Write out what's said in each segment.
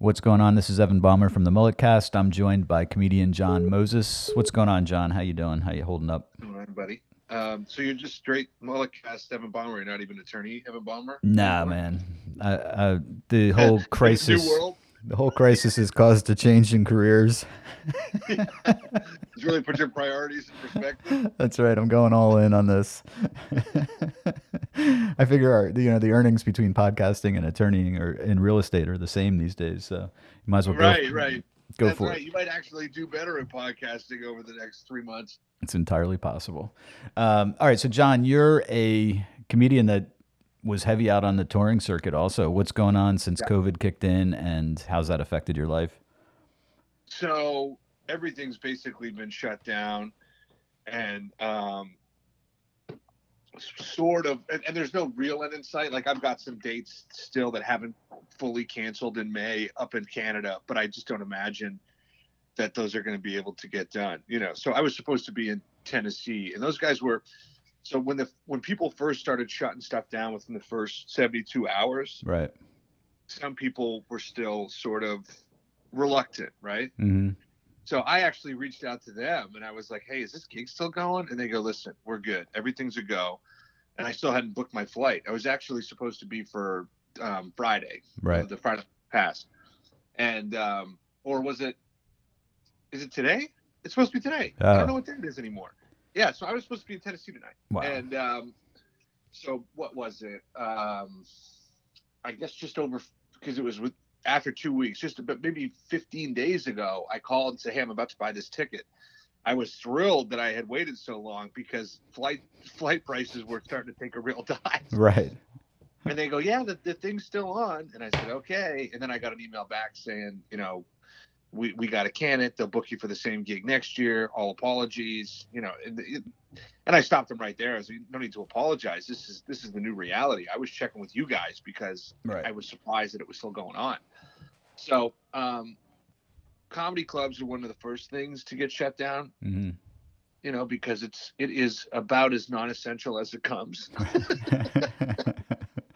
What's going on? This is Evan Bomber from the Mulletcast. I'm joined by comedian John Moses. What's going on, John? How you doing? How you holding up? All right, buddy. Um, so you're just straight Mulletcast Evan Bomber. You're not even attorney Evan Bomber. Nah, man. I, I, the whole crisis. New world. The whole crisis has caused a change in careers. It's really put your priorities in perspective. That's right. I'm going all in on this. I figure our, you know the earnings between podcasting and attorneying or in real estate are the same these days. So you might as well Right, go, right. go That's for right. it. You might actually do better at podcasting over the next three months. It's entirely possible. Um, all right, so John, you're a comedian that was heavy out on the touring circuit. Also, what's going on since COVID kicked in, and how's that affected your life? So everything's basically been shut down, and um, sort of. And, and there's no real end in sight. Like I've got some dates still that haven't fully canceled in May up in Canada, but I just don't imagine that those are going to be able to get done. You know, so I was supposed to be in Tennessee, and those guys were. So when the when people first started shutting stuff down within the first 72 hours, Right. some people were still sort of reluctant, right? hmm So I actually reached out to them and I was like, "Hey, is this gig still going?" And they go, "Listen, we're good. Everything's a go." And I still hadn't booked my flight. I was actually supposed to be for um, Friday, Right. the Friday past, and um, or was it? Is it today? It's supposed to be today. I Oh. don't know what day it is anymore. Yeah, so I was supposed to be in Tennessee tonight. Wow. And um, so what was it? Um, I guess just over because it was with after two weeks, just about maybe 15 days ago, I called and said, "Hey, I'm about to buy this ticket." I was thrilled that I had waited so long because flight flight prices were starting to take a real dive. Right. And they go, "Yeah, the, the thing's still on." And I said, "Okay." And then I got an email back saying, you know, we, we got to can it. They'll book you for the same gig next year. All apologies. You know, and, it- and I stopped them right there. I was like, no need to apologize. This is this is the new reality. I was checking with you guys because Right. I was surprised that it was still going on. So, um, comedy clubs are one of the first things to get shut down. hmm You know, because it's it is about as non-essential as it comes.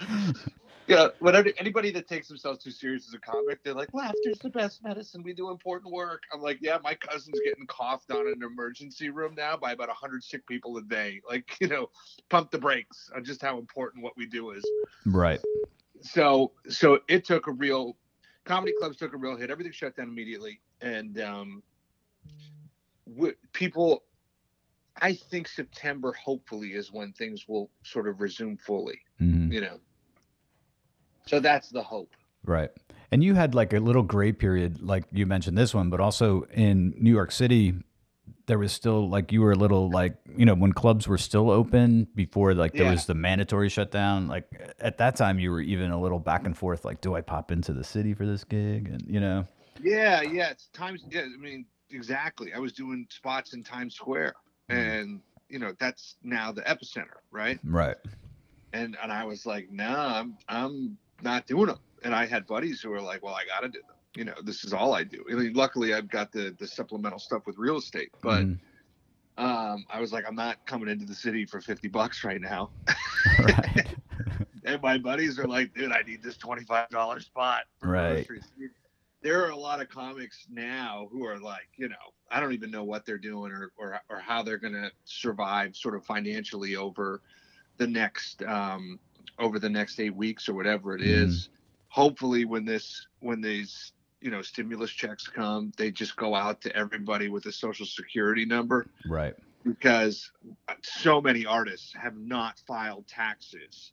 Yeah, whenever anybody that takes themselves too serious as a comic, they're like, "Laughter's the best medicine. We do important work." I'm like, "Yeah, my cousin's getting coughed on in an emergency room now by about hundred sick people a day. Like, you know, pump the brakes on just how important what we do is." right. So, so it took a real comedy clubs took a real hit. Everything shut down immediately, and um, w- people. I think September hopefully is when things will sort of resume fully. hmm You know. So that's the hope. Right. And you had like a little gray period, like you mentioned this one, but also in New York City, there was still like you were a little like, you know, when clubs were still open before like there Yeah. was the mandatory shutdown, like at that time you were even a little back and forth, like, do I pop into the city for this gig? And, you know, Yeah, yeah. It's times. Yeah, I mean, exactly. I was doing spots in Times Square, mm. and you know that's now the epicenter, right? right. And and I was like, nah, I'm I'm not doing them. And I had buddies who were like, well, I got to do them. You know, this is all I do. I mean, luckily, I've got the the supplemental stuff with real estate, but. Mhm. Um, I was like, I'm not coming into the city for 50 bucks right now. right. And my buddies are like, dude, I need this $25 spot. Right. There are a lot of comics now who are like, you know, I don't even know what they're doing or, or, or how they're going to survive sort of financially over the next, um, over the next eight weeks or whatever it is. Hopefully when this, when these, you know, stimulus checks come, they just go out to everybody with a social security number Right. because so many artists have not filed taxes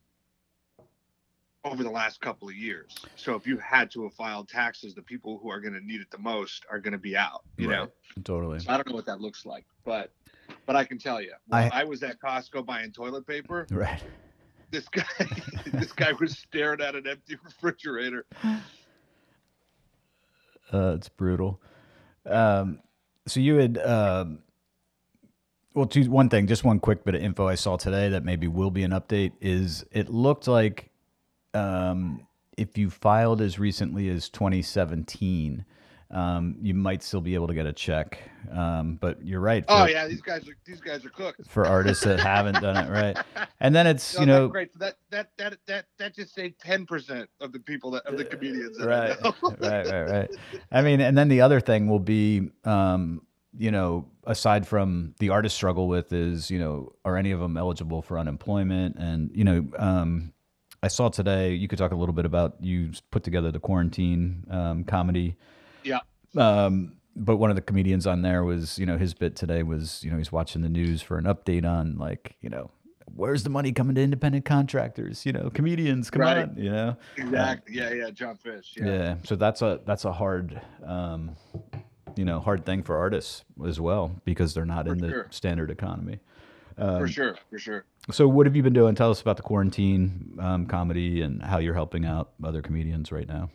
over the last couple of years. So if you had to have filed taxes, the people who are going to need it the most are going to be out. You know, Totally. so I don't know what that looks like, but but I can tell you, I- I, was at Costco buying toilet paper. Right. This guy, this guy was staring at an empty refrigerator. Uh, it's brutal. Um, so you had, um, well, two, one thing, just one quick bit of info I saw today that maybe will be an update is it looked like um, if you filed as recently as 2017, um, you might still be able to get a check. Um, but you're right. oh yeah, these guys are these guys are cooks. For artists that haven't done it right, and then it's No, you know great. That that that that that just saved ten percent of the people that of the comedians. That right, right, right, right. I mean, and then the other thing will be, um, you know, aside from the artist struggle with is, you know, are any of them eligible for unemployment? And you know, um, I saw today. You could talk a little bit about you put together the quarantine um, comedy. Yeah. Um, but one of the comedians on there was, you know, his bit today was, you know, he's watching the news for an update on like, you know, where's the money coming to independent contractors? You know, comedians, come Right. on, you know. Exactly. Yeah, yeah. John Fish. Yeah. Yeah. So that's a that's a hard um you know, hard thing for artists as well because they're not For in the standard economy. for sure. For sure. So what have you been doing? Tell us about the quarantine um, comedy and how you're helping out other comedians right now.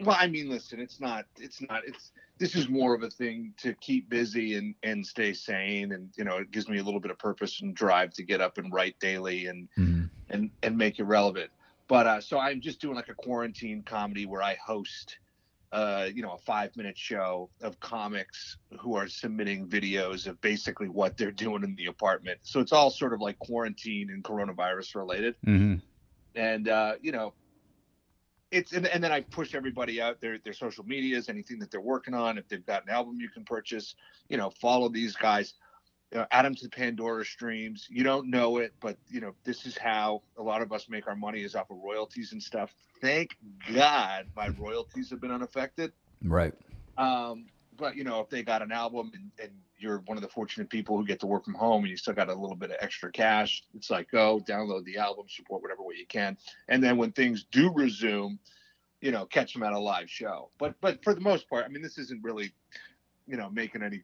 Well, I mean, listen, it's not, it's not, it's, this is more of a thing to keep busy and, and stay sane. And, you know, it gives me a little bit of purpose and drive to get up and write daily and, Mhm. and, and make it relevant. But, uh, so I'm just doing like a quarantine comedy where I host, uh, you know, a five minute show of comics who are submitting videos of basically what they're doing in the apartment. So it's all sort of like quarantine and coronavirus related Mhm. and uh, you know it's and, and then i push everybody out their their social medias anything that they're working on. If they've got an album you can purchase you know follow these guys. You know, add them to pandora streams. You don't know it but you know this is how a lot of us make our money is off of royalties and stuff. Thank god my royalties have been unaffected. Right. um, but you know, if they got an album and, and you're one of the fortunate people who get to work from home and you still got a little bit of extra cash, it's like go download the album, support whatever way you can, and then when things do resume, you know, catch them at a live show. But but for the most part, I mean, this isn't really, you know, making any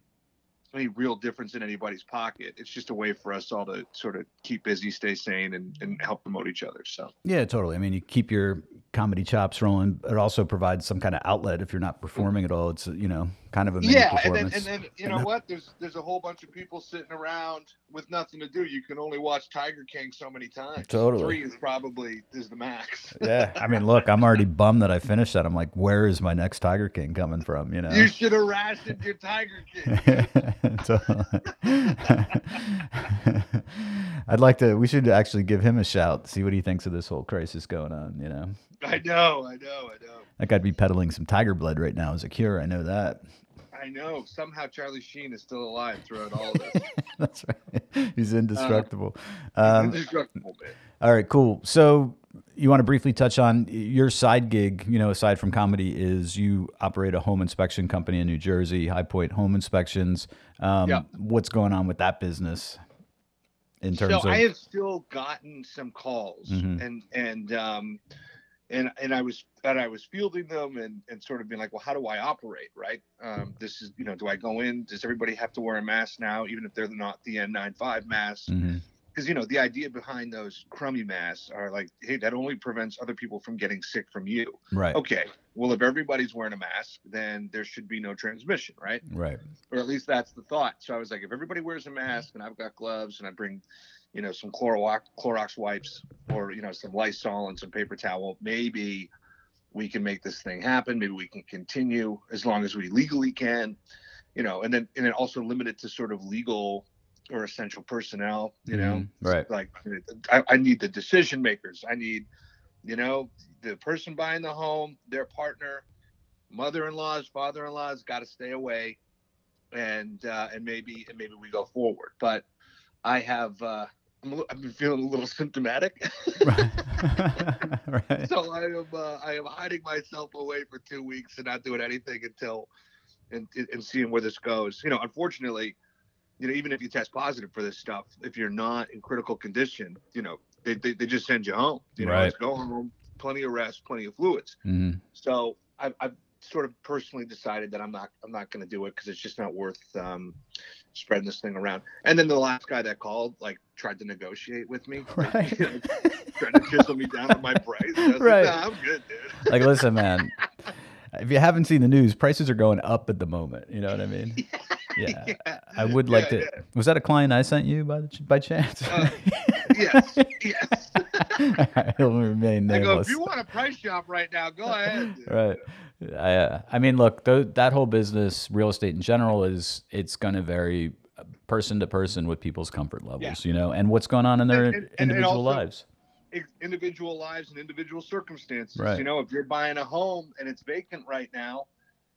any real difference in anybody's pocket. It's just a way for us all to sort of keep busy, stay sane, and, and help promote each other. So Yeah, totally. I mean, you keep your comedy chops rolling. It also provides some kind of outlet if you're not performing at all. It's you know kind of a mini yeah and then and then you know what there's there's a whole bunch of people sitting around with nothing to do you can only watch tiger king so many times Totally. three is probably is the max yeah, I mean, look, I'm already bummed that I finished that. I'm like, where is my next Tiger King coming from? You know. you should have rationed your tiger king. I'd like to. We should actually give him a shout. See what he thinks of this whole crisis going on. You know, i know i know i know that guy'd be peddling some tiger blood right now as a cure. I know that. i know somehow charlie sheen is still alive throughout all of this That's right. He's indestructible. um, indestructible man all right, cool. So you want to briefly touch on your side gig? You know, aside from comedy, is you operate a home inspection company in New Jersey, High Point Home Inspections. Um, Yeah. What's going on with that business in terms so of? I have still gotten some calls, Mhm. and and um, and and I was and I was fielding them and and sort of being like, well, how do I operate? Right? Um, this is you know, do I go in? Does everybody have to wear a mask now, even if they're not the N95 masks? Mhm. Because you know, the idea behind those crummy masks are like, hey, that only prevents other people from getting sick from you. Right. Okay, well, if everybody's wearing a mask, then there should be no transmission, right? Right. or at least that's the thought. So I was like, if everybody wears a mask and I've got gloves and I bring, you know, some Clorox, Clorox wipes or you know some Lysol and some paper towel, maybe we can make this thing happen. Maybe we can continue as long as we legally can, you know, and then and then also limit it to sort of legal or essential personnel, you know, Mhm. Right. like I, I need the decision makers. I need, you know, the person buying the home, their partner, mother-in-laws, father-in-laws got to stay away, and uh, and maybe and maybe we go forward. But I have uh, I'm a, li- I've been feeling a little symptomatic, right. right. so I am uh, I am hiding myself away for two weeks and not doing anything until and and seeing where this goes. You know, unfortunately. You know, even if you test positive for this stuff, if you're not in critical condition, you know, they, they, they just send you home. You know, Right. it's go home, plenty of rest, plenty of fluids. Mhm. So I've, I've sort of personally decided that I'm not I'm not going to do it because it's just not worth um, spreading this thing around. And then the last guy that called like tried to negotiate with me, Right. you know, trying to chisel me down on my price. And I was Right. like, nah, I'm good, dude. like, listen, man. If you haven't seen the news, prices are going up at the moment. You know what I mean? Yeah. Yeah. I would like Yeah, to. yeah. Was that a client I sent you by the, by chance? Uh, yes, yes. He'll remain I nameless. go, if you want a price shop right now, go ahead. right. I, uh, I mean, look, th- that whole business, real estate in general, is it's going to vary uh, person to person with people's comfort levels, you know, and what's going on in their And- and- and individual also- lives. Individual lives and individual circumstances. Right. You know, if you're buying a home and it's vacant right now,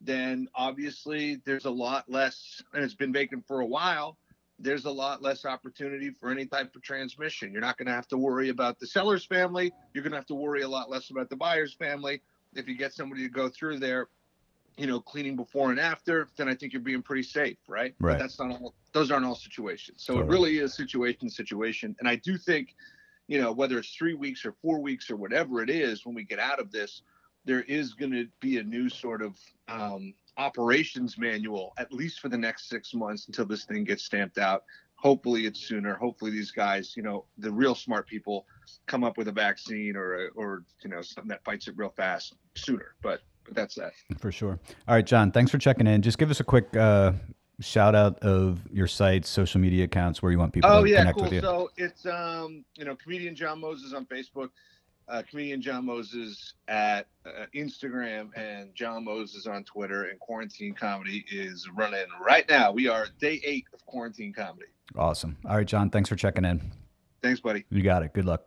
then obviously there's a lot less, and it's been vacant for a while. There's a lot less opportunity for any type of transmission. You're not going to have to worry about the seller's family. You're going to have to worry a lot less about the buyer's family. If you get somebody to go through there, you know, cleaning before and after, then I think you're being pretty safe, right? Right. But that's not all. Those aren't all situations. So Totally. it really is situation situation. And I do think you know, whether it's three weeks or four weeks or whatever it is, when we get out of this, there is going to be a new sort of um, operations manual, at least for the next six months until this thing gets stamped out. Hopefully, it's sooner. Hopefully, these guys, you know, the real smart people, come up with a vaccine or, a, or you know, something that fights it real fast sooner. But, but that's that. For sure. All right, John, thanks for checking in. Just give us a quick uh, shout out of your sites, social media accounts, where you want people Oh to yeah, connect cool. with you. Oh yeah, cool. So it's um, you know, comedian John Moses on Facebook, uh, comedian John Moses at uh, Instagram, and John Moses on Twitter. And quarantine comedy is running right now. We are day eight of quarantine comedy. awesome. All right, John, thanks for checking in. Thanks, buddy. You got it. Good luck.